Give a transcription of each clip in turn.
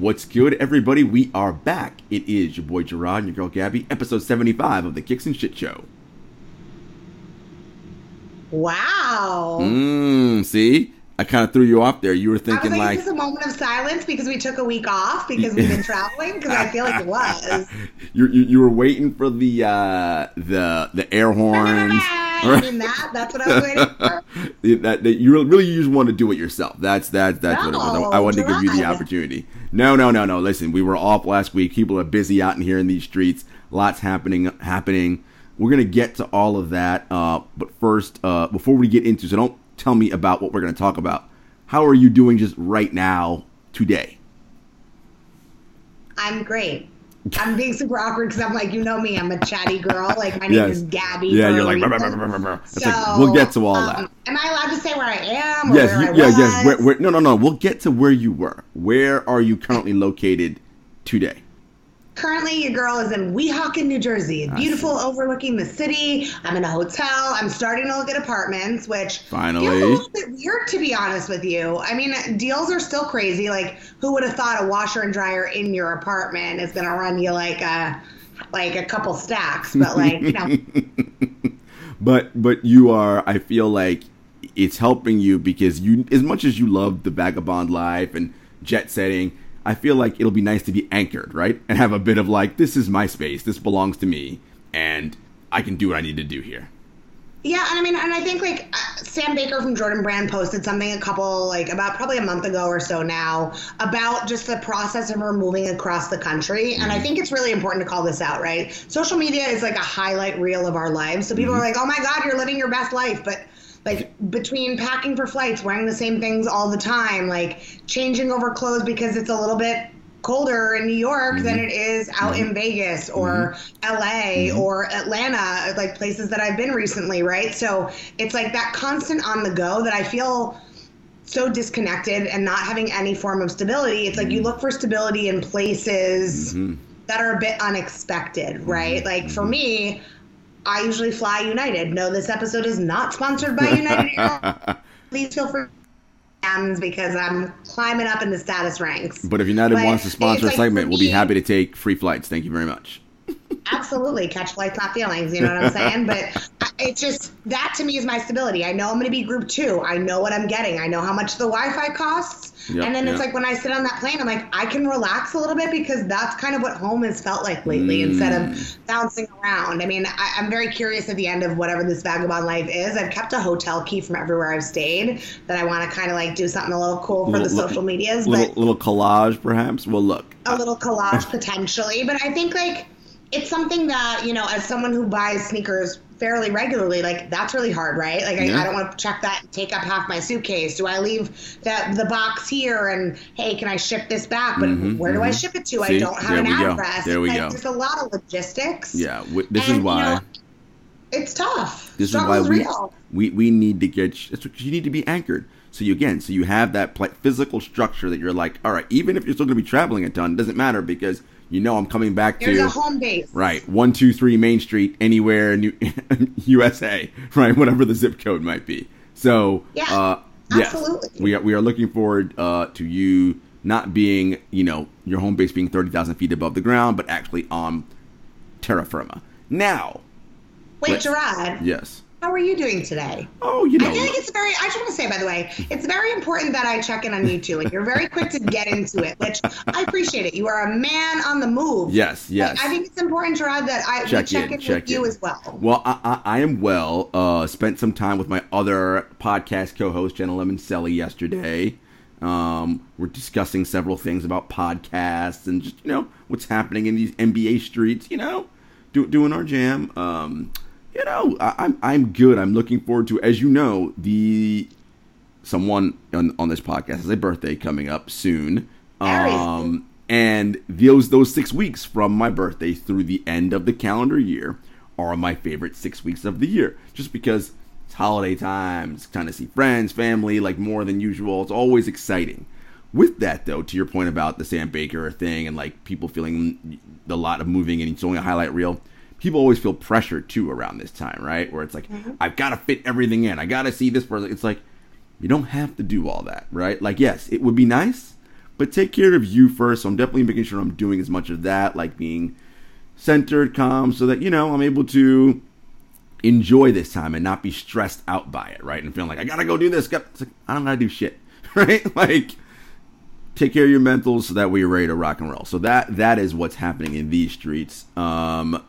What's good, everybody? We are back. It is your boy Gerard and your girl Gabby, episode 75 of the Kicks and Shit Show. Wow. Mmm, see? I kind of threw you off there. You were I was thinking like, like, is a moment of silence because we took a week off because we've been traveling? Because I feel like it was. you, you you were waiting for the uh the the air horns. I mean that. That's what I was waiting for. that, that you really, you just want to do it yourself. That's that's that's what it was. No, I wanted to give you the opportunity. No, no, no, no. Listen, we were off last week. People are busy out in here in these streets. Lots happening happening. We're gonna get to all of that. Uh, but first, uh, before we get into, so don't tell me about what we're gonna talk about. How are you doing just right now today? I'm great. I'm being super awkward because I'm like, you know me, I'm a chatty girl. Like my name Yes. is Gabby. Yeah, you're like, So, like, we'll get to all um, that. Am I allowed to say where I am? Or Yes, where you, I yeah, yes. Where, was? where, no, no, no. We'll get to where you were. Where are you currently located today? Currently, your girl is in Weehawken, New Jersey. Beautiful, overlooking the city. I'm in a hotel. I'm starting to look at apartments, which Finally. feels a little bit weird, to be honest with you. I mean, deals are still crazy. Like, who would have thought a washer and dryer in your apartment is going to run you like a like a couple stacks? But like, you know, But but you are. I feel like it's helping you because you, as much as you love the vagabond life and jet setting, I feel like it'll be nice to be anchored, right? And have a bit of like, this is my space. This belongs to me, and I can do what I need to do here. Yeah, and I mean, and I think like uh, Sam Baker from Jordan Brand posted something a couple like about probably a month ago or so now about just the process of her moving across the country, and I think it's really important to call this out, right? Social media is like a highlight reel of our lives, so people are like, "Oh my God, you're living your best life," but like between packing for flights, wearing the same things all the time, like changing over clothes because it's a little bit colder in New York than mm-hmm. it is out mm-hmm. in Vegas or mm-hmm. LA or Atlanta, like places that I've been recently, right? So it's like that constant on the go that I feel so disconnected and not having any form of stability. It's like you look for stability in places that are a bit unexpected, right? Like for me, I usually fly United. No, this episode is not sponsored by United Airlines. Please feel free because I'm climbing up in the status ranks. But if United But wants to sponsor a it's like segment, we'll be happy to take free flights. Thank you very much. Absolutely, catch flights, not feelings. You know what I'm saying? but it's just that to me is my stability. I know I'm going to be group two. I know what I'm getting. I know how much the Wi-Fi costs. Yep, and then it's like when I sit on that plane, I'm like, I can relax a little bit because that's kind of what home has felt like lately instead Mm. of bouncing around. I mean, I, I'm very curious at the end of whatever this vagabond life is. I've kept a hotel key from everywhere I've stayed that I want to kind of like do something a little cool for Little- the social medias. Little but little collage, perhaps. Well, look. a little collage potentially, but I think like it's something that you know, as someone who buys sneakers fairly regularly, like that's really hard, right? Like Yeah. I, I don't want to check that and take up half my suitcase. Do I leave that the box here and hey, can I ship this back? But where do I ship it to? Mm-hmm, See? I don't have an we go. address. There we Like, go. There's a lot of logistics. Yeah, w- this And, is you why. know, it's tough. This is Struggle's why we, real. we we need to get it's because you need to be anchored. So you again, so you have that pl- physical structure that you're like, all right, even if you're still going to be traveling a ton, it doesn't matter because you know I'm coming back There's to a home base. right one two three Main Street anywhere in USA, right, whatever the zip code might be. So Yeah, uh, yes, absolutely. we are we are looking forward uh, to you not being you know your home base being thirty thousand feet above the ground, but actually on terra firma. Now, Wait, Gerard, yes. How are you doing today? Oh, you know. I feel like it's very. I just want to say, by the way, it's very important that I check in on you too, and you're very quick to get into it, which I appreciate it. You are a man on the move. Yes, yes. Like, I think it's important, Gerard, that I Check check in, in, check with you as well. Well, I, I, I am well. Uh, spent some time with my other podcast co-host Jenna Lemon Selly yesterday. Um, we're discussing several things about podcasts and just you know what's happening in these NBA streets. You know, do, doing our jam. Um, you know, I, I'm I'm good. I'm looking forward to, as you know, the someone on, on this podcast has a birthday coming up soon. Um, and those those six weeks from my birthday through the end of the calendar year are my favorite six weeks of the year. Just because it's holiday time, it's time to see friends, family, like more than usual. It's always exciting. With that, though, to your point about the Sam Baker thing and like people feeling a lot of moving and showing a highlight reel, people always feel pressure too around this time, right? Where it's like, I've got to fit everything in. I got to see this person. It's like, you don't have to do all that, right? Like, yes, it would be nice, but take care of you first. So I'm definitely making sure I'm doing as much of that, like being centered, calm, so that, you know, I'm able to enjoy this time and not be stressed out by it, right? And feeling like, I gotta go do this. It's like, I don't gotta do shit, right? Like, take care of your mental so that way you're ready to rock and roll. So that that is what's happening in these streets. Um,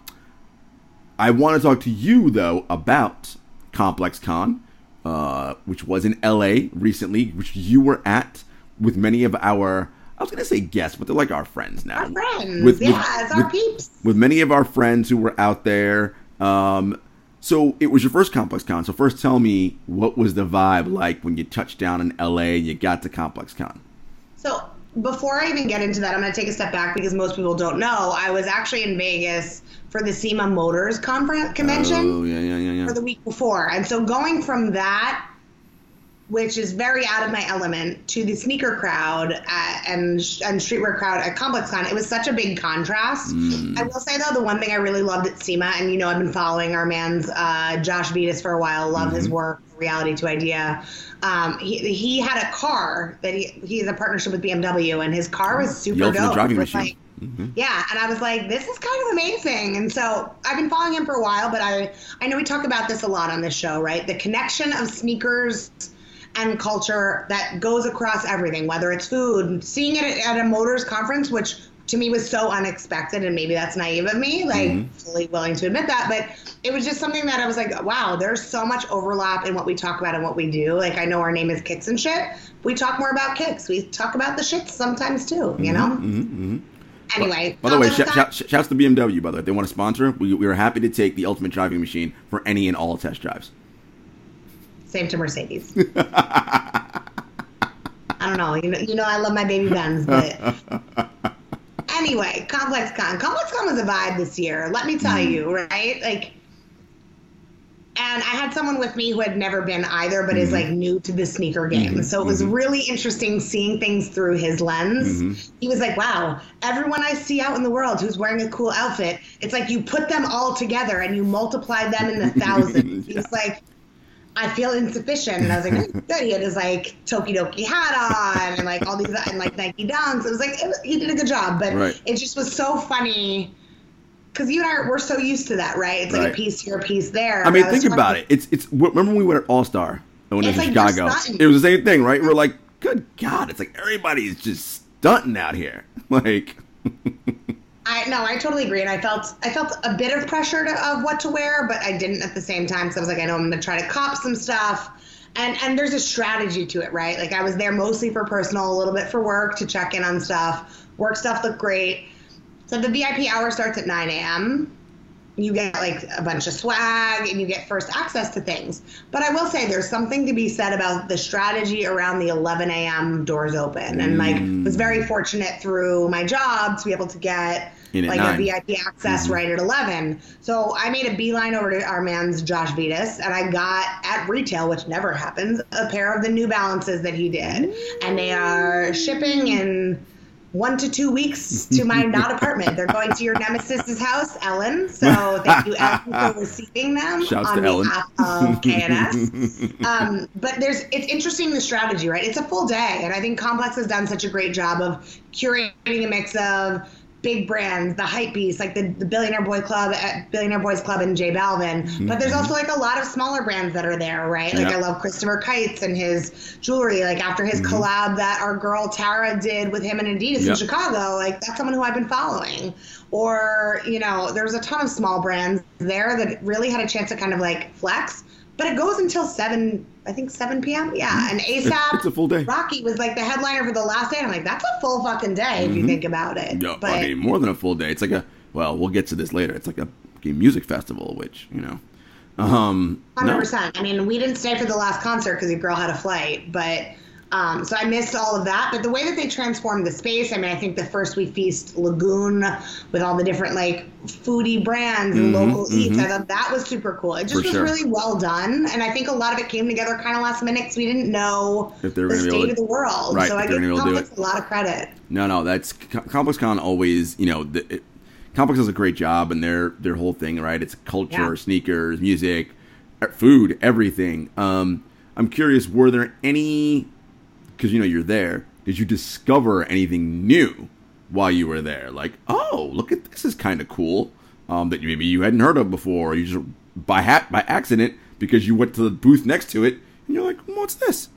I want to talk to you though about Complex Con, uh, which was in LA recently, which you were at with many of our. I was gonna say guests, but they're like our friends now. Our friends, yeah, it's our peeps. With many of our friends who were out there. Um, so it was your first Complex Con. So first, tell me what was the vibe like when you touched down in LA? and You got to Complex Con. So before I even get into that, I'm going to take a step back because most people don't know. I was actually in Vegas for the SEMA Motors conference convention. Oh yeah, yeah, yeah, yeah. for the week before. And so going from that, which is very out of my element, to the sneaker crowd at, and and streetwear crowd at ComplexCon, it was such a big contrast. I will say though, the one thing I really loved at SEMA, and you know, I've been following our man's uh, Josh Vides for a while. Love his work, Reality to Idea. Um, he he had a car that he he has a partnership with BMW, and his car was super The ultimate dope. driving machine. like- Mm-hmm. yeah, and I was like, this is kind of amazing. And so I've been following him for a while, but I I know we talk about this a lot on this show, right? The connection of sneakers and culture that goes across everything, whether it's food, seeing it at a motors conference, which to me was so unexpected, and maybe that's naive of me, like mm-hmm. fully willing to admit that, but it was just something that I was like, wow, there's so much overlap in what we talk about and what we do. Like I know our name is Kicks and Shit. We talk more about kicks. We talk about the shits sometimes too, you mm-hmm. know? Anyway, By the way, shout, shout, shouts to BMW. By the way, if they want to sponsor, we, we are happy to take the ultimate driving machine for any and all test drives. Same to Mercedes. I don't know. You know, you know, I love my baby Benz, but anyway, Complex Con. Complex Con was a vibe this year. Let me tell mm. you, right? Like, and I had someone with me who had never been either, but is mm-hmm. like new to the sneaker game. Mm-hmm. So it was mm-hmm. really interesting seeing things through his lens. He was like, wow, everyone I see out in the world who's wearing a cool outfit, it's like you put them all together and you multiply them in the thousands. He was like, I feel insufficient. And I was like, good. He had his like Tokidoki hat on and like all these and like Nike dunks. It was like, it was, he did a good job, but Right. it just was so funny. Cause you and I, we're so used to that, right? It's like Right. a piece here, a piece there. I mean, think about it. It's it's. Remember when we went at All Star when it was like Chicago? It was the same thing, right? We're like, good God! It's like everybody's just stunting out here. Like, I no, I totally agree, and I felt I felt a bit of pressure to, of what to wear, but I didn't at the same time. So I was like, I know I'm gonna try to cop some stuff, and and there's a strategy to it, right? Like I was there mostly for personal, a little bit for work to check in on stuff. Work stuff looked great. So the VIP hour starts at 9 a.m. You get like a bunch of swag and you get first access to things. But I will say there's something to be said about the strategy around the 11 a.m. doors open. And like mm. was very fortunate through my job to be able to get like nine. a VIP access mm-hmm. right at 11. So I made a beeline over to our man's Josh Vides and I got at retail, which never happens, a pair of the New Balances that he did. And they are shipping in one to two weeks to my not apartment. They're going to your nemesis's house, Ellen. So thank you, Ellen, for receiving them Shouts on to Ellen. behalf of KNS. um, but there's it's interesting the strategy, right? It's a full day, and I think Complex has done such a great job of curating a mix of big brands, the hype beast, like the, the Billionaire Boy Club, at Billionaire Boys Club, and J Balvin. But there's mm-hmm. also like a lot of smaller brands that are there, right? Like Yeah. I love Christopher Kites and his jewelry. Like after his mm-hmm. collab that our girl Tara did with him and Adidas Yeah. in Chicago, like that's someone who I've been following. Or you know, there's a ton of small brands there that really had a chance to kind of like flex. But it goes until seven, I think seven p.m. Yeah, and ASAP. it's a full day. Rocky was like the headliner for the last day. And I'm like, that's a full fucking day if you think about it. Mm-hmm. Yeah, but I mean, more than a full day. It's like a well, we'll get to this later. It's like a music festival, which you know, um, Hundred no. percent. I mean, we didn't stay for the last concert because your girl had a flight, but um, so I missed all of that. But the way that they transformed the space, I mean, I think the first we feast Lagoon with all the different like foodie brands and local eats, I thought that was super cool. It just Mm-hmm, For was sure. really well done, and I think a lot of it came together kind of last minute because we didn't know If they were the gonna able state to- of the world. Right, so I give gonna be able to do Complex a lot of credit. No, no, that's Co- Complex Con always, you know, the, it, Complex does a great job and their their whole thing, right? It's culture, Yeah. sneakers, music, food, everything. Um, I'm curious, were there any? Because you know you're there. Did you discover anything new while you were there? Like, oh, look at this is kind of cool. Um, that maybe you hadn't heard of before. Or you just by hat by accident because you went to the booth next to it and you're like, what's this?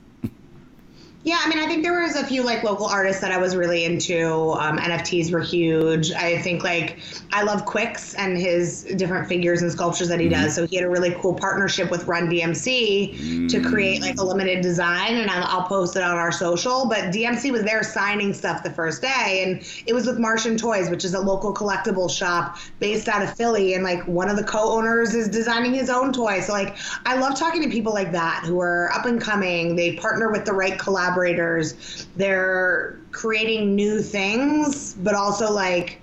Yeah, I mean, I think there was a few like local artists that I was really into. Um, NFTs were huge. I think like I love Quiccs and his different figures and sculptures that he does. So he had a really cool partnership with Run DMC to create like a limited design, and I'll, I'll post it on our social. But DMC was there signing stuff the first day, and it was with Martian Toys, which is a local collectible shop based out of Philly, and like one of the co-owners is designing his own toy. So like I love talking to people like that who are up and coming. They partner with the right collaborators. They're creating new things, but also like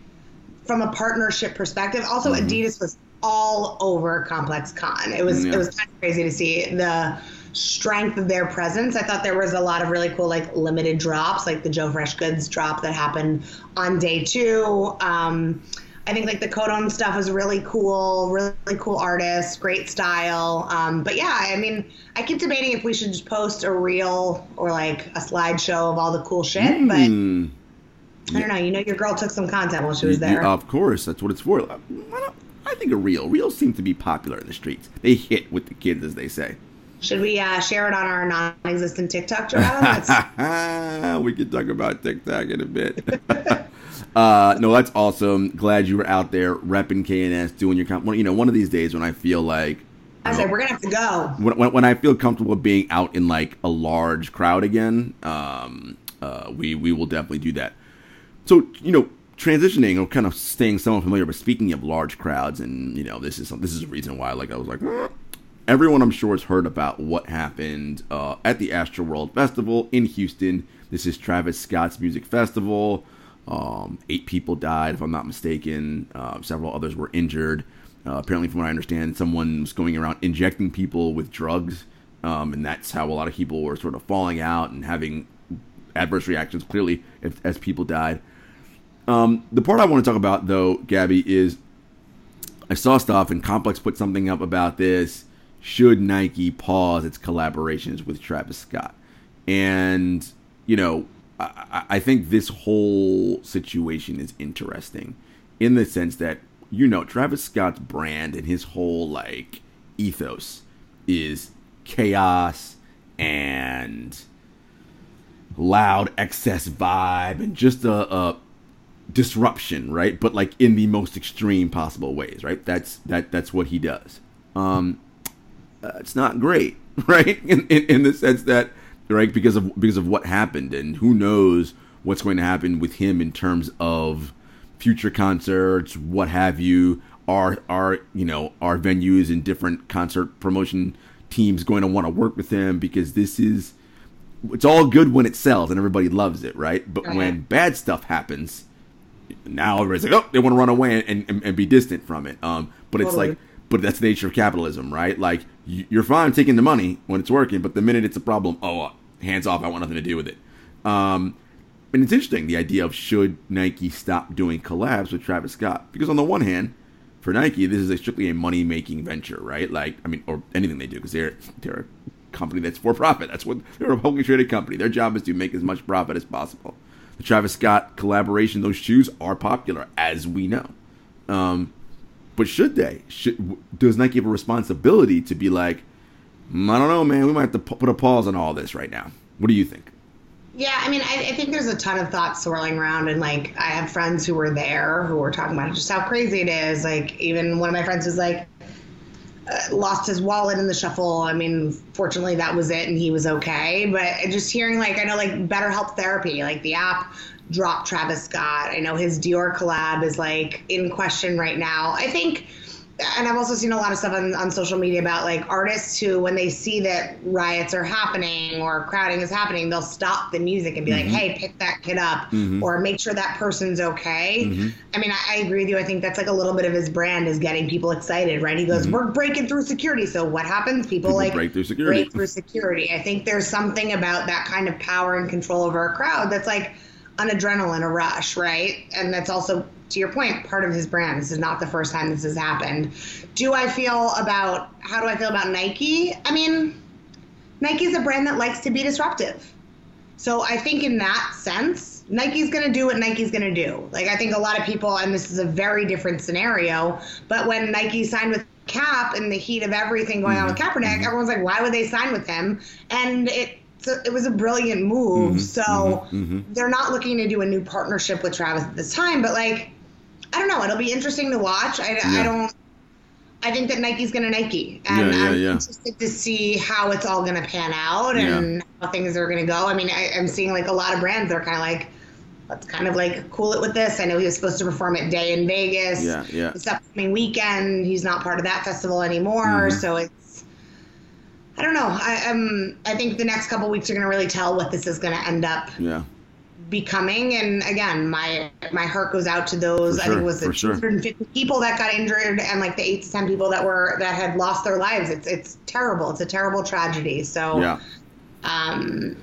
from a partnership perspective. Also, Adidas was all over Complex Con. It was Yeah. it was kind of crazy to see the strength of their presence. I thought there was a lot of really cool like limited drops, like the Joe Fresh Goods drop that happened on day two. Um, I think like the Kodon stuff was really cool, really, cool artist, great style. Um, but yeah, I mean, I keep debating if we should just post a reel or like a slideshow of all the cool shit. But Hmm. I don't know. You know, your girl took some content while she was there. of course, that's what it's for. Uh, I think a reel. Reels seem to be popular in the streets. They hit with the kids, as they say. Should we uh, share it on our non-existent TikTok, Joanna? We can talk about TikTok in a bit. uh, no, that's awesome. Glad you were out there repping KNS, doing your comp. You know, one of these days when I feel like I said we're gonna have to go. when, when, when I feel comfortable being out in like a large crowd again, um, uh, we we will definitely do that. So you know, transitioning or kind of staying somewhat familiar, but speaking of large crowds, and you know, this is some, this is a reason why like I was like. Everyone, I'm sure, has heard about what happened uh, at the Astroworld Festival in Houston. This is Travis Scott's music festival. Um, eight people died, if I'm not mistaken. Uh, several others were injured. Uh, apparently, from what I understand, someone was going around injecting people with drugs, um, and that's how a lot of people were sort of falling out and having adverse reactions. Clearly, if, as people died. Um, the part I want to talk about, though, Gabby, is I saw stuff and Complex put something up about this. Should Nike pause its collaborations with Travis Scott? And you know, I, think this whole situation is interesting in the sense that you know Travis Scott's brand and his whole like ethos is chaos and loud excess vibe and just a, a disruption, right? But like in the most extreme possible ways, right? That's that that's what he does. Um, uh, it's not great, right? In, in in the sense that right because of because of what happened and who knows what's going to happen with him in terms of future concerts, what have you, are are you know are venues and different concert promotion teams going to want to work with him because this is it's all good when it sells and everybody loves it, right? But when bad stuff happens, now everybody's like, oh, they want to run away and, and, and be distant from it. Um, but it's Totally. like, but that's the nature of capitalism, right? Like you're fine taking the money when it's working, but the minute it's a problem, oh, hands off, I want nothing to do with it. Um, and it's interesting the idea of should Nike stop doing collabs with Travis Scott because on the one hand, for Nike, this is a strictly a money making venture, right? Like, I mean, or anything they do because they're they're a company that's for profit. That's what they're a publicly traded company. Their job is to make as much profit as possible. The Travis Scott collaboration, those shoes are popular, as we know. Um, but should they? Should does Nike have a responsibility to be like, "Mm, I don't know, man. We might have to put a pause on all this right now. What do you think? Yeah, I mean, I, I think there's a ton of thoughts swirling around, and like, I have friends who were there who were talking about just how crazy it is. Like, even one of my friends was like, uh, lost his wallet in the shuffle. I mean, fortunately, that was it, and he was okay. But just hearing, like, I know, like, BetterHelp Therapy, like the app dropped Travis Scott. I know his Dior collab is like in question right now. I think. And I've also seen a lot of stuff on, on social media about like artists who, when they see that riots are happening or crowding is happening, they'll stop the music and be like, mm-hmm. "Hey, pick that kid up," mm-hmm. or make sure that person's okay. Mm-hmm. I mean, I, I agree with you. I think that's like a little bit of his brand is getting people excited, right? He goes, "We're breaking through security." So what happens? People, People like break through security. break through security. I think there's something about that kind of power and control over a crowd that's like an adrenaline, a rush, right? And that's also, to your point, part of his brand. This is not the first time this has happened. Do I feel about how do I feel about Nike? I mean, Nike's a brand that likes to be disruptive. So I think in that sense, Nike's going to do what Nike's going to do. Like I think a lot of people, and this is a very different scenario, but when Nike signed with Kap in the heat of everything going on with mm-hmm. Kaepernick, mm-hmm. everyone's like, why would they sign with him? And it so it was a brilliant move. Mm-hmm. so they're not looking to do a new partnership with Travis at this time, but like, I don't know. It'll be interesting to watch. I, I don't. I think that Nike's going to Nike, and Yeah, yeah, I'm yeah. interested to see how it's all going to pan out and how things are going to go. I mean, I, I'm seeing like a lot of brands that are kind of like, let's kind of like cool it with this. I know he was supposed to perform at Day N Vegas. Yeah, yeah. This upcoming weekend, he's not part of that festival anymore, Mm-hmm. so it's. I don't know. I um I think the next couple weeks are going to really tell what this is going to end up Yeah, becoming. And again, my my heart goes out to those. For I think it was the for sure. people that got injured and like the eight to ten people that were that had lost their lives. It's it's terrible. It's a terrible tragedy. So yeah. um,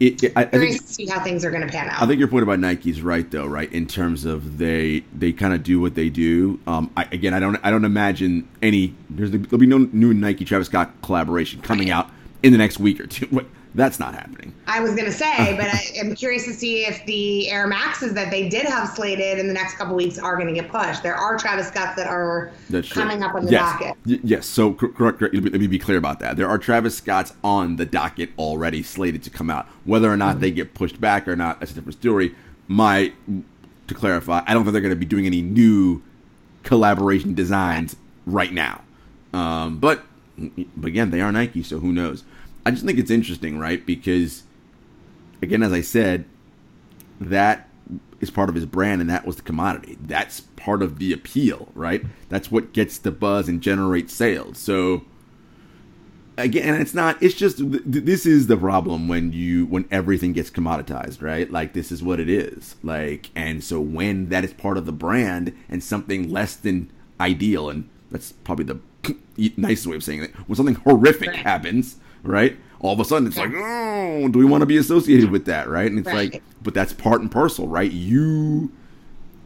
It, it, I, I think to see how things are going to pan out. I think your point about Nike's right though, right? In terms of they they kind of do what they do. Um, I, again, I don't I don't imagine any there's there'll be no new Nike Travis Scott collaboration coming out in the next week or two. That's not happening. I was going to say, but I, I'm curious to see if the Air Maxes that they did have slated in the next couple weeks are going to get pushed. There are Travis Scotts that are That's true. coming up on the yes. docket. Y- yes. So correct. correct. Let me- be clear about that. There are Travis Scotts on the docket already slated to come out. Whether or not they get pushed back or not, that's a different story. My to clarify, I don't think they're going to be doing any new collaboration designs right now. Um, but, but again, they are Nike, so who knows? I just think it's interesting, right? Because again, as I said, that is part of his brand and that was the commodity. That's part of the appeal, right? That's what gets the buzz and generates sales. So again, it's not it's just th- th- this is the problem when you when everything gets commoditized, right? Like this is what it is. Like and so when that is part of the brand and something less than ideal and that's probably the nicest way of saying it. When something horrific happens, right? All of a sudden it's like, "Oh, do we want to be associated with that?" right? And it's Right. like but that's part and parcel, right? You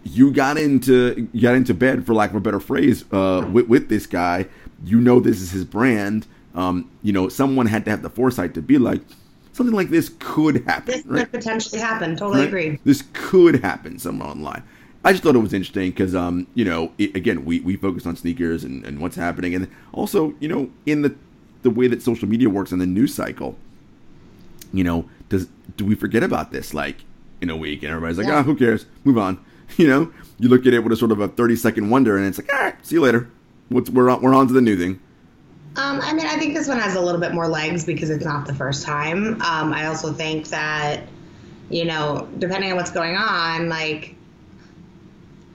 you got into got into bed for lack of a better phrase uh, with, with this guy. You know this is his brand. Um, you know someone had to have the foresight to be like something like this could happen. This right? could potentially happen. Totally right? agree. This could happen somewhere online. I just thought it was interesting because, um, you know, it, again, we, we focus on sneakers and, and what's happening, and also, you know, in the the way that social media works in the news cycle, you know, does do we forget about this like in a week, and everybody's like, Yeah. ah, who cares? Move on. You know, you look at it with a sort of a thirty second wonder, and it's like, all right, see you later. What's we're on, we're on to the new thing. Um, I mean, I think this one has a little bit more legs because it's not the first time. Um, I also think that, you know, depending on what's going on, like,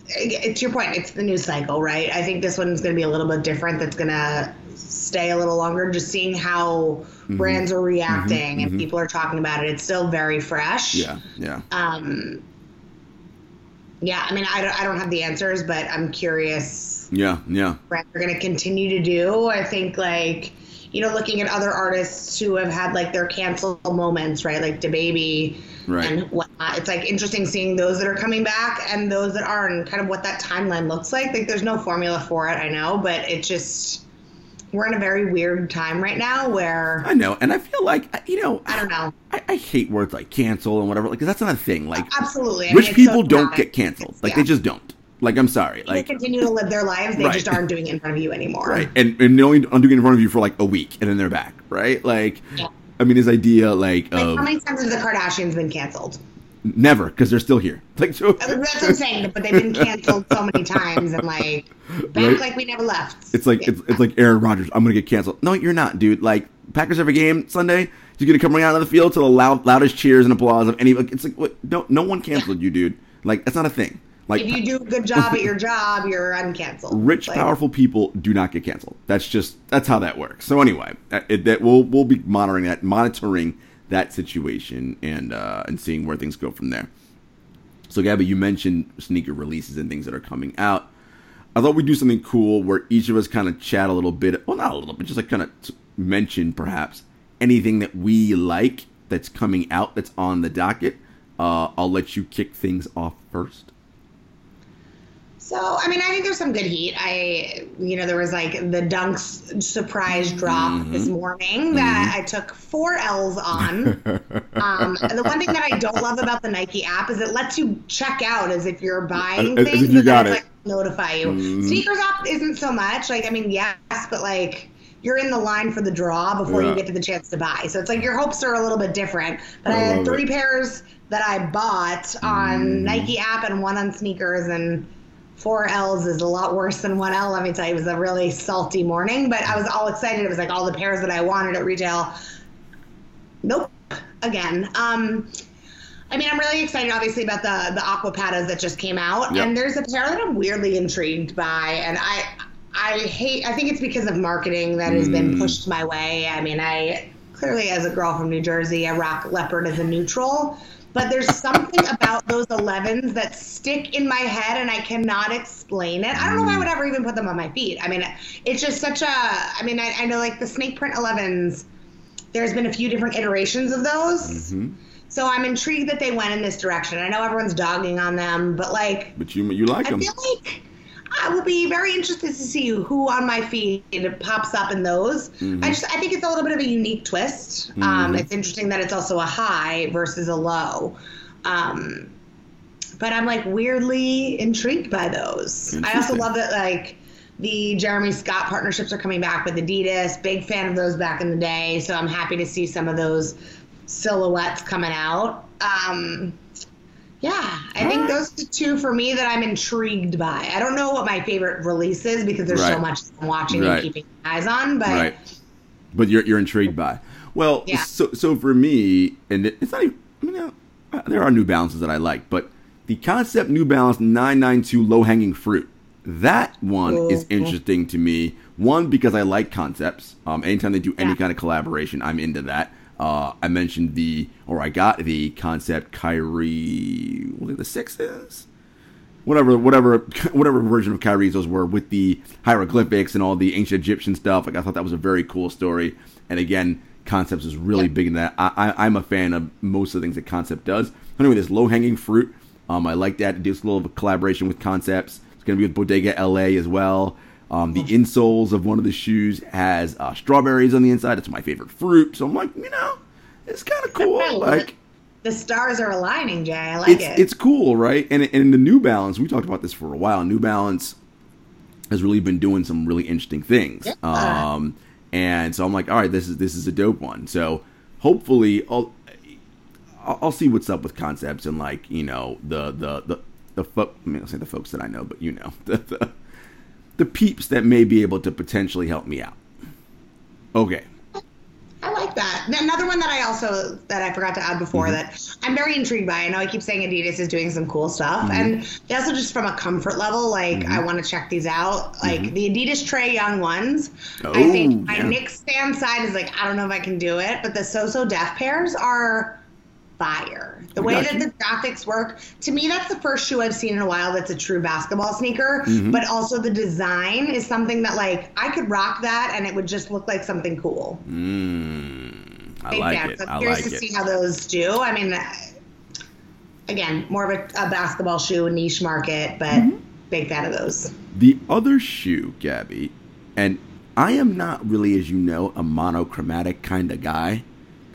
to your point, it's the news cycle, right? I think this one's going to be a little bit different. That's going to stay a little longer. Just seeing how mm-hmm. brands are reacting mm-hmm, and mm-hmm. people are talking about it. It's still very fresh. Yeah, yeah. Um, yeah. I mean, I don't, I don't have the answers, but I'm curious. Yeah, yeah. Brands are going to continue to do. I think like you know, looking at other artists who have had like their cancel moments, right? Like DaBaby right. and whatnot. It's like interesting seeing those that are coming back and those that aren't, kind of what that timeline looks like. Like there's no formula for it, I know, but it just we're in a very weird time right now where I know, and I feel like you know, I don't know. I, I hate words like cancel and whatever, like that's not a thing. Like absolutely, I rich mean, people so don't get canceled. Like yeah. they just don't. Like I'm sorry. Like they continue to live their lives. They right. just aren't doing it in front of you anymore. Right. And and only doing it in front of you for like a week and then they're back. Right. Like yeah. I mean, his idea like, like of, how many times have the Kardashians been canceled? Never, because they're still here. Like so, that's what I'm saying. But they've been canceled so many times, and like back right? like we never left. It's like it's, it's like Aaron Rodgers. I'm gonna get canceled. No, you're not, dude. Like Packers have a game Sunday. You're gonna come right out of the field to the loud, loudest cheers and applause of any. Like, it's like what, no, no one canceled yeah. you, dude. Like that's not a thing. Like if you do a good job at your job, you're uncanceled. Rich, like, powerful people do not get canceled. That's just that's how that works. So anyway, uh, it, that we'll we'll be monitoring that, monitoring that situation, and uh, and seeing where things go from there. So Gabby, you mentioned sneaker releases and things that are coming out. I thought we'd do something cool where each of us kind of chat a little bit. Well, not a little bit, just like kind of mention perhaps anything that we like that's coming out that's on the docket. Uh, I'll let you kick things off first. So, I mean, I think there's some good heat. I, you know, there was like the Dunks surprise drop mm-hmm. this morning that mm-hmm. I took four L's on. um, the one thing that I don't love about the Nike app is it lets you check out as if you're buying as, things. As you got it. Like, notify you. Mm-hmm. Sneakers app isn't so much. Like, I mean, yes, but like you're in the line for the draw before yeah. you get to the chance to buy. So it's like your hopes are a little bit different. But I, I had three it. pairs that I bought on mm. Nike app and one on sneakers and four L's is a lot worse than one L. Let me tell you, it was a really salty morning, but I was all excited. It was like all the pairs that I wanted at retail. Nope. Again. Um, I mean, I'm really excited, obviously, about the the aqua patas that just came out, yep. and there's a pair that I'm weirdly intrigued by, and I I hate. I think it's because of marketing that has mm. been pushed my way. I mean, I clearly, as a girl from New Jersey, a rock leopard is a neutral but there's something about those 11s that stick in my head and I cannot explain it. I don't know if I would ever even put them on my feet. I mean, it's just such a, I mean, I, I know like the snake print 11s, there's been a few different iterations of those. Mm-hmm. So I'm intrigued that they went in this direction. I know everyone's dogging on them, but like, but you you like I them. I feel like I will be very interested to see who on my feed pops up in those. Mm-hmm. I just I think it's a little bit of a unique twist. Um, mm-hmm. Um, it's interesting that it's also a high versus a low. Um, but I'm like weirdly intrigued by those. I also love that like the Jeremy Scott partnerships are coming back with Adidas. Big fan of those back in the day, so I'm happy to see some of those silhouettes coming out. Um, yeah, I think those are two for me that I'm intrigued by. I don't know what my favorite release is because there's right. so much I'm watching right. and keeping my eyes on, but right. but you're you're intrigued by. Well, yeah. so so for me, and it's not even. I mean, uh, there are New Balances that I like, but the concept New Balance 992 low hanging fruit. That one mm-hmm. is interesting to me. One because I like concepts. Um, anytime they do any yeah. kind of collaboration, I'm into that. Uh, I mentioned the, or I got the concept Kyrie, what the sixes? Whatever, whatever, whatever version of Kyrie's those were with the hieroglyphics and all the ancient Egyptian stuff. Like I thought that was a very cool story. And again, Concepts is really yeah. big in that. I, I, am a fan of most of the things that Concept does. Anyway, this low hanging fruit. Um, I like that. It does a little collaboration with Concepts. It's going to be with Bodega LA as well. Um, the insoles of one of the shoes has uh, strawberries on the inside. It's my favorite fruit. So I'm like, you know, it's kind of cool. Like the stars are aligning, Jay. I like it's, it. It's cool, right? And and the New Balance, we talked about this for a while. New Balance has really been doing some really interesting things. Yeah. Um, and so I'm like, all right, this is this is a dope one. So hopefully, I'll I'll see what's up with concepts and like you know the the the the fo- I mean, I'll say the folks that I know, but you know the, the the peeps that may be able to potentially help me out. Okay. I like that. Another one that I also that I forgot to add before Mm-hmm. that I'm very intrigued by. I know I keep saying Adidas is doing some cool stuff, Mm-hmm. and also just from a comfort level, like I want to check these out. Like the Adidas Trae Young ones. I Mm-hmm. Oh, think my yeah. Knicks fan side is like I don't know if I can do it, but the So So Def pairs are fire. The way that the graphics work, to me, that's the first shoe I've seen in a while that's a true basketball sneaker. Mm-hmm. But also the design is something that like I could rock that and it would just look like something cool. Mm, I Big like it. I'm I curious like to it. see how those do. I mean, again, more of a, a basketball shoe, niche market, but Mm-hmm. big fan of those. The other shoe, Gabby, and I am not really, as you know, a monochromatic kind of guy.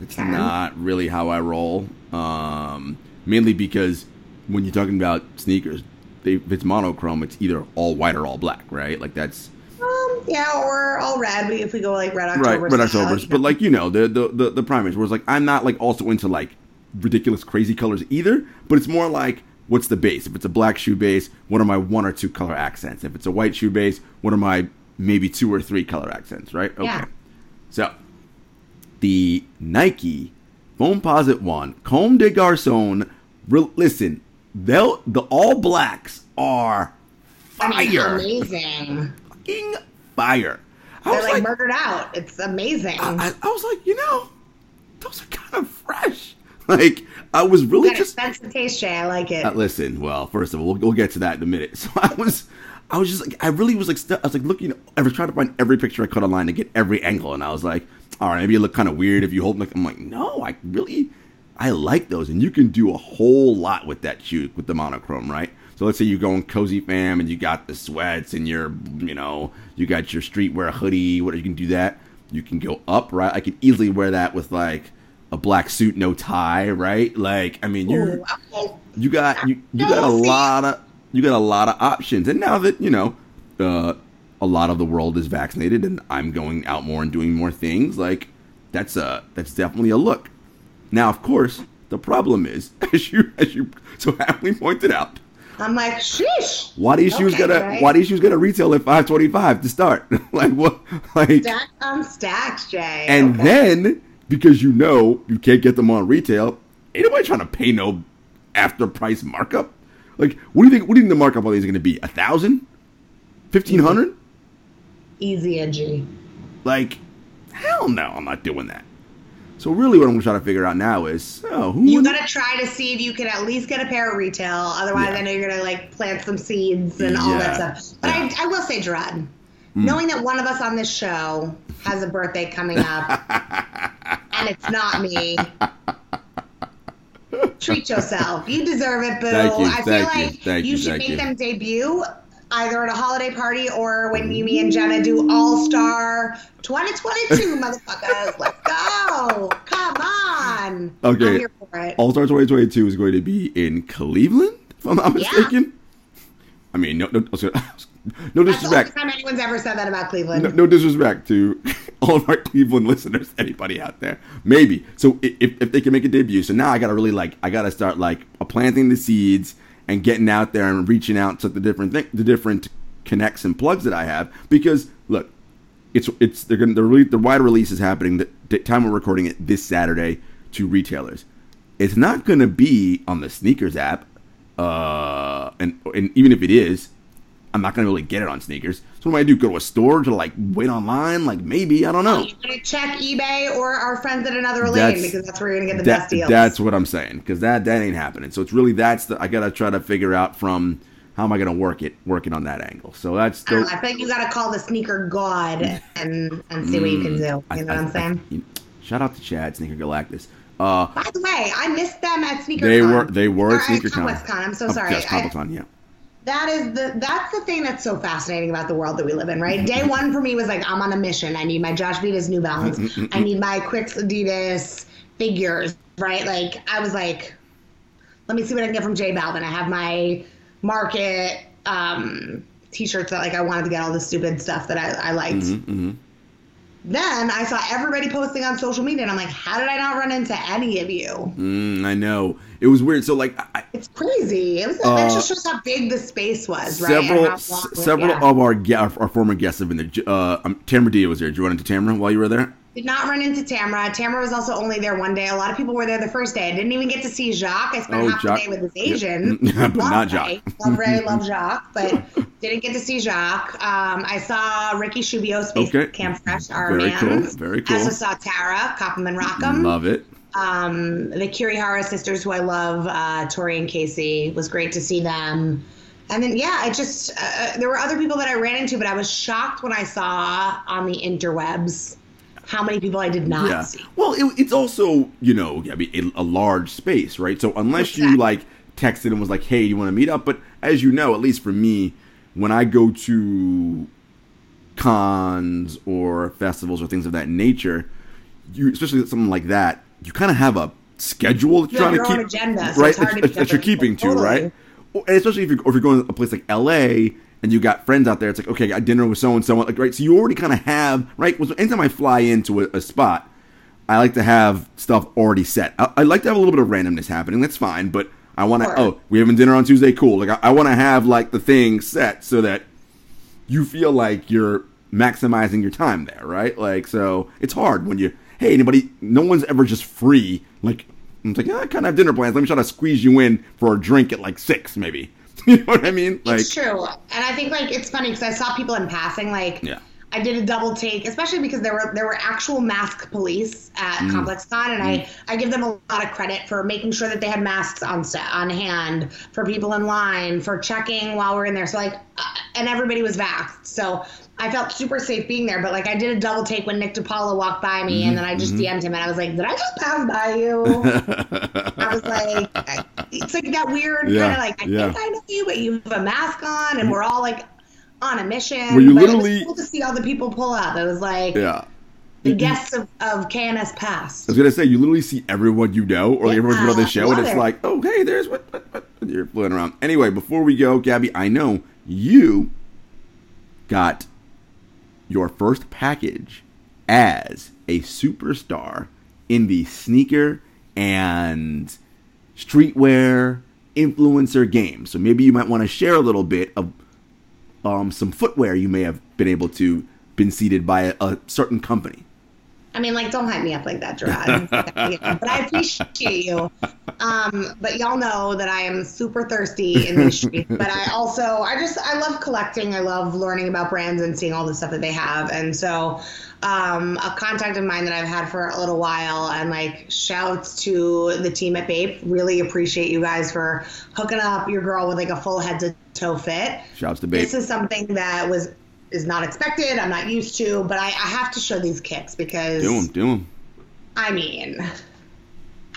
That's Okay. not really how I roll. Um, mainly because when you're talking about sneakers, they, if it's monochrome, it's either all white or all black, right? Like that's Um, yeah, or all red. We, if we go like red October. right, red Octobers. But like you know, the the the, the primaries. Whereas like I'm not like also into like ridiculous crazy colors either. But it's more like what's the base? If it's a black shoe base, what are my one or two color accents? If it's a white shoe base, what are my maybe two or three color accents? Right? Okay. Yeah. So the Nike Foamposite One Comme des Garçons. Re- listen, they'll the all blacks are fire, amazing. fucking fire. I They're was like, like, murdered out. It's amazing. I, I was like, you know, those are kind of fresh. Like, I was really Got just. expensive taste, Jay. I like it. Uh, listen, well, first of all, we'll, we'll get to that in a minute. So I was, I was just like, I really was like, st- I was like looking, I was trying to find every picture I could online to get every angle, and I was like, all right, maybe it look kind of weird if you hold. Like, I'm like, no, I really, I like those, and you can do a whole lot with that shoe with the monochrome, right? So let's say you're going cozy fam, and you got the sweats, and you're, you know, you got your streetwear hoodie. What you can do that? You can go up, right? I could easily wear that with like a black suit, no tie, right? Like, I mean, you okay. you got you, you got a lot of you got a lot of options and now that you know uh, a lot of the world is vaccinated and i'm going out more and doing more things like that's a that's definitely a look now of course the problem is as you as you so happily pointed out I'm like, sheesh. why shoes Okay, gonna right. why these shoes gonna retail at 525 to start like what like Stacked on um, stacks, Jay. and Okay. then because you know you can't get them on retail, ain't nobody trying to pay no after price markup. Like, what do you think? What do you think the markup on these is going to be? A thousand, fifteen hundred? Easy edgy. Like, hell no, I'm not doing that. So really, what I'm trying to figure out now is, oh, who? You gotta try to see if you can at least get a pair at retail. Otherwise, Yeah. I know you're gonna like plant some seeds and all that stuff. But Yeah. I, I will say, Gerard, hmm. knowing that one of us on this show has a birthday coming up, and it's not me. Treat yourself. You deserve it, boo. You, I feel you, like thank you, should make you. them debut either at a holiday party or when me and Jenna do All Star 2022, motherfuckers. Let's go. Come on. Okay. I'm here for it. All Star 2022 is going to be in Cleveland, if I'm not Yeah. mistaken. I mean, no, no, no That's the disrespect. time anyone's ever said that about Cleveland. No, no disrespect to all of our Cleveland listeners, anybody out there. Maybe. So if, if they can make a debut, so now I gotta really like I gotta start like planting the seeds and getting out there and reaching out to the different thing, the different connects and plugs that I have. Because look, it's it's they're gonna the re- the wide release is happening the, the time we're recording it this Saturday to retailers. It's not gonna be on the sneakers app, uh, and and even if it is, I'm not gonna really get it on sneakers. So what do I do? Go to a store to like wait online? Like maybe I don't know. Check eBay or our friends at another lane That's- because that's where you're gonna get the That- best deals. That's what I'm saying because that that ain't happening. So it's really that's the I gotta try to figure out from how am I gonna work it working on that angle. So that's I, the, know, I think you gotta call the sneaker god and and see what you can do. You know what I- I'm saying? I- shout out to Chad Sneaker Galactus. Uh, By the way, I missed them at SneakerCon. they were they were Or at SneakerCon. I'm so sorry. Yes, I- Yeah. That is the that's the thing that's so fascinating about the world that we live in, right? Day one for me was like I'm on a mission. I need my Josh Vides New Balance. I need my Quiccs Adidas figures, right? Like I was like, let me see what I can get from J Balvin. I have my market um, t-shirts that like I wanted to get all the stupid stuff that I, I liked. Mm-hmm, Then I saw everybody posting on social media, and I'm like, how did I not run into any of you? Mm, I know it was weird. So like I, It's crazy. It was. Uh, that just shows how big the space was, right? Several several yeah. of our, our our former guests have been there. Uh, um, Tamara Dia was there. Did you run into Tamara while you were there? Did not run into Tamara. Tamara was also only there one day. A lot of people were there the first day. I didn't even get to see Jacques. I spent Oh, half Jacques. the day with his Asian. Yep. Not Jacques. Love Ray, love Jacques, but didn't get to see Jacques. Um, I saw Ricky Shubio, Space Okay. Camp Fresh, our Very man. cool, very cool. I also saw Tara, Copperman Rockham. Love it. Um, the Kirihara sisters, who I love, uh, Tori and Casey, was great to see them. And then, yeah, I just, uh, there were other people that I ran into, but I was shocked when I saw on the interwebs how many people I did not Yeah. see. Well, it, it's also you know I mean a, a large space, right? So unless you like texted and was like, "Hey, do you want to meet up?" But as you know, at least for me, when I go to cons or festivals or things of that nature, you especially something like that, you kind of have a schedule that You you're trying to keep, agenda, so right? that, to that- that you're keeping to, Totally. right? Or- And especially if you're, if you're going to a place like LA and you got friends out there, it's like, okay, I got dinner with so and so, like, right? So you already kind of have, right? Anytime I fly into a, a spot, I like to have stuff already set. I, I like to have a little bit of randomness happening. That's fine, but I want to. Sure. Oh, we having dinner on Tuesday. Cool. Like I, I want to have like the thing set so that you feel like you're maximizing your time there, right? Like so, it's hard when you. Hey, anybody? No one's ever just free. Like I'm like, yeah, I kind of have dinner plans. Let me try to squeeze you in for a drink at like six, maybe. you know what I mean? Like, it's true, and I think like it's funny because I saw people in passing like. Yeah. I did a double take, especially because there were there were actual mask police at mm. Complex Con, and I mm. I give them a lot of credit for making sure that they had masks on set on hand for people in line for checking while we're in there. So like, uh, and everybody was vaxxed, so I felt super safe being there. But like, I did a double take when Nick DiPaolo walked by me, and then I just mm-hmm. DM'd him, and I was like, "Did I just pass by you?" I was like, I- it's like that weird Yeah, kind of like, I yeah. think I know you, but you have a mask on, and we're all like on a mission. Were you literally- It was cool to see all the people pull up. It was like yeah. the guests of, of KNS Past. I was gonna say you literally see everyone you know, or like everyone's been on the show, and it's it. like, oh hey, there's what, what, what you're floating around. Anyway, before we go, Gabby, I know you got your first package as a superstar in the sneaker and streetwear influencer game. So maybe you might want to share a little bit of um, some footwear you may have been able to been seeded by a, a certain company. I mean, like, don't hype me up like that, Gerard. but I appreciate you. Um, but y'all know that I am super thirsty in these streets. But I also, I just, I love collecting. I love learning about brands and seeing all the stuff that they have. And so, um, a contact of mine that I've had for a little while, and like, shouts to the team at Bape. Really appreciate you guys for hooking up your girl with like a full head to toe fit. Shouts to Bape. This is something that was is not expected. I'm not used to, but I, I have to show these kicks because Do them, do them. I mean,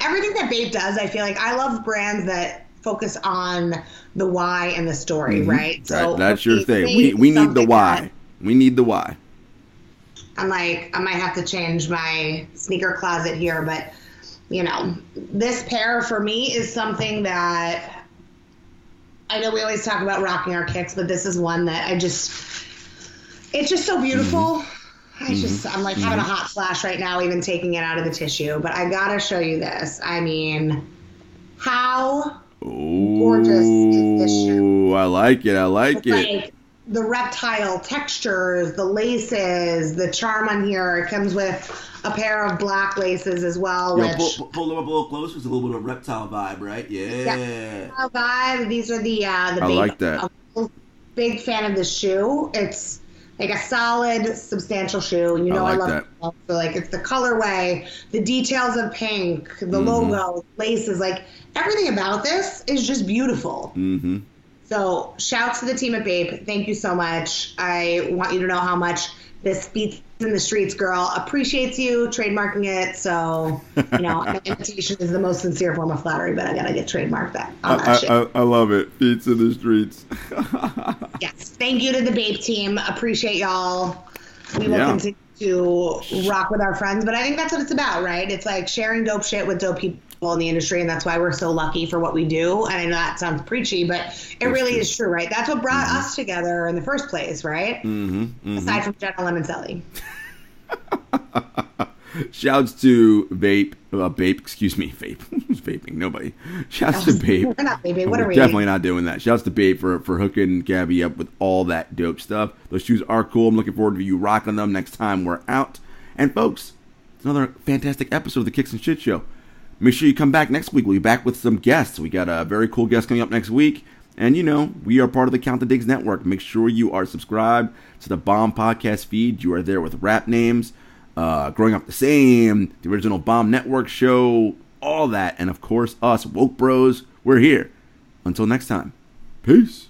everything that Bape does, I feel like I love brands that focus on the why and the story, right? Mm-hmm. That, that's your thing. We, we need the why. that- We need the why. I'm like, I might have to change my sneaker closet here, but you know, this pair for me is something that I know we always talk about rocking our kicks, but this is one that I just, it's just so mm-hmm. beautiful. I mm-hmm. just, I'm like having a mm-hmm. hot flash right now, even taking it out of the tissue, but I gotta show you this. I mean, how Gorgeous is this shoe. Ooh, I like it. I like it. like the reptile textures, the laces, the charm on here. It comes with a pair of black laces as well, which pull, pull, them up a little closer. It's a little bit of reptile vibe, right? Yeah. Yeah. vibe. These are the uh, the I big, like that. I'm a big fan of the shoe. It's like a solid, substantial shoe. You know, I, like love that. it. So like it's the colorway, the details of pink, the Mm-hmm. logo, laces, like everything about this is just beautiful. Mm-hmm. So shouts to the team at Bape. Thank you so much. I want you to know how much this beats in the streets girl appreciates you trademarking it. So, you know, imitation is the most sincere form of flattery, but I gotta get trademarked that on that I, shit. I, I love it. beats in the streets. yes. Thank you to the Bape team. Appreciate y'all. We will Yeah. continue to rock with our friends, but I think that's what it's about, right? It's like sharing dope shit with dope people in the industry, and that's why we're so lucky for what we do. And I know that sounds preachy, but it really true. is true, right? That's what brought us together in the first place, right? Mm-hmm. Aside from General Lemoncelli. Shouts to Vape. Uh, Vape, excuse me. Vape. Who's vaping? Nobody. Shouts to Vape. We're not baby. What We're are we? definitely not doing that. Shouts to Bape for, for hooking Gabby up with all that dope stuff. Those shoes are cool. I'm looking forward to you rocking them next time we're out. And folks, it's another fantastic episode of the Kicks and Shit Show. Make sure you come back next week. We'll be back with some guests. We got a very cool guest coming up next week. And you know, we are part of the Count the Digs network. Make sure you are subscribed to the Bomb podcast feed. You are there with rap names, uh, Growing Up the Same, the original Bomb Network show, all that. And of course, us, Woke Bros, we're here. Until next time, peace.